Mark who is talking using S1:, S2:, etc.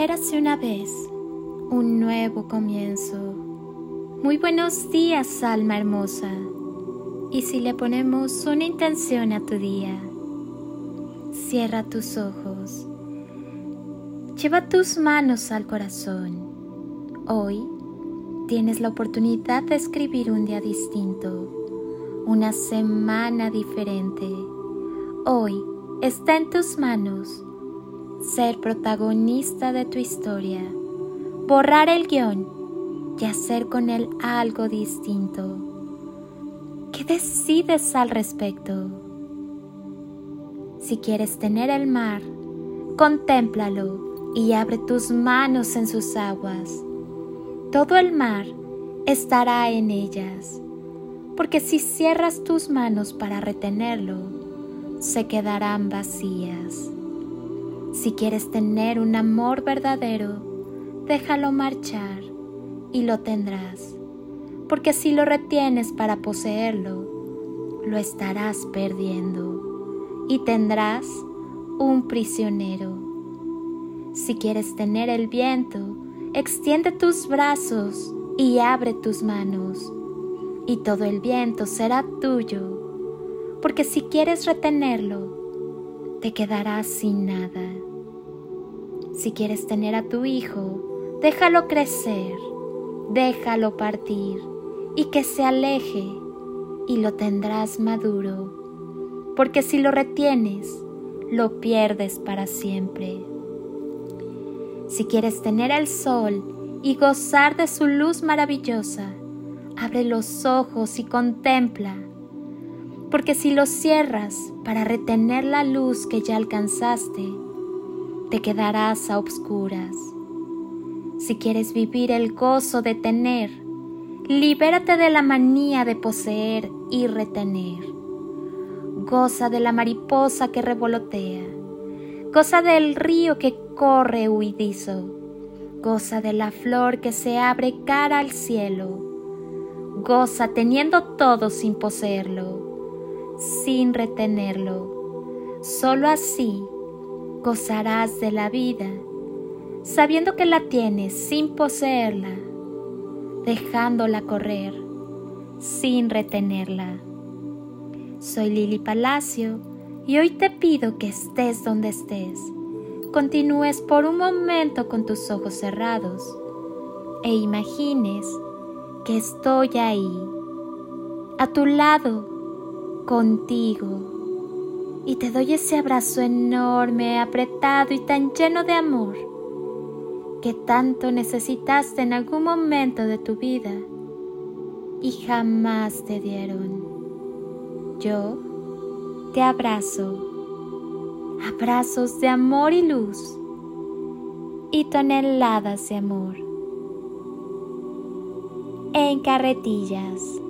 S1: Érase una vez un nuevo comienzo. Muy buenos días, alma hermosa. Y si le ponemos una intención a tu día, cierra tus ojos. Lleva tus manos al corazón. Hoy tienes la oportunidad de escribir un día distinto, una semana diferente. Hoy está en tus manos ser protagonista de tu historia, borrar el guion y hacer con él algo distinto. ¿Qué decides al respecto? Si quieres tener el mar, contémplalo y abre tus manos en sus aguas. Todo el mar estará en ellas, porque si cierras tus manos para retenerlo, se quedarán vacías. Si quieres tener un amor verdadero, déjalo marchar y lo tendrás, porque si lo retienes para poseerlo, lo estarás perdiendo y tendrás un prisionero. Si quieres tener el viento, extiende tus brazos y abre tus manos, y todo el viento será tuyo, porque si quieres retenerlo, te quedarás sin nada. Si quieres tener a tu hijo, déjalo crecer, déjalo partir y que se aleje y lo tendrás maduro, porque si lo retienes, lo pierdes para siempre. Si quieres tener el sol y gozar de su luz maravillosa, abre los ojos y contempla porque si lo cierras para retener la luz que ya alcanzaste, te quedarás a obscuras. Si quieres vivir el gozo de tener, libérate de la manía de poseer y retener. Goza de la mariposa que revolotea, goza del río que corre huidizo, goza de la flor que se abre cara al cielo, goza teniendo todo sin poseerlo sin retenerlo. Solo así gozarás de la vida, sabiendo que la tienes sin poseerla, dejándola correr, sin retenerla. Soy Lili Palacio y hoy te pido que estés donde estés, continúes por un momento con tus ojos cerrados e imagines que estoy ahí, a tu lado, contigo y te doy ese abrazo enorme, apretado y tan lleno de amor que tanto necesitaste en algún momento de tu vida y jamás te dieron. Yo te abrazo, abrazos de amor y luz y toneladas de amor en carretillas.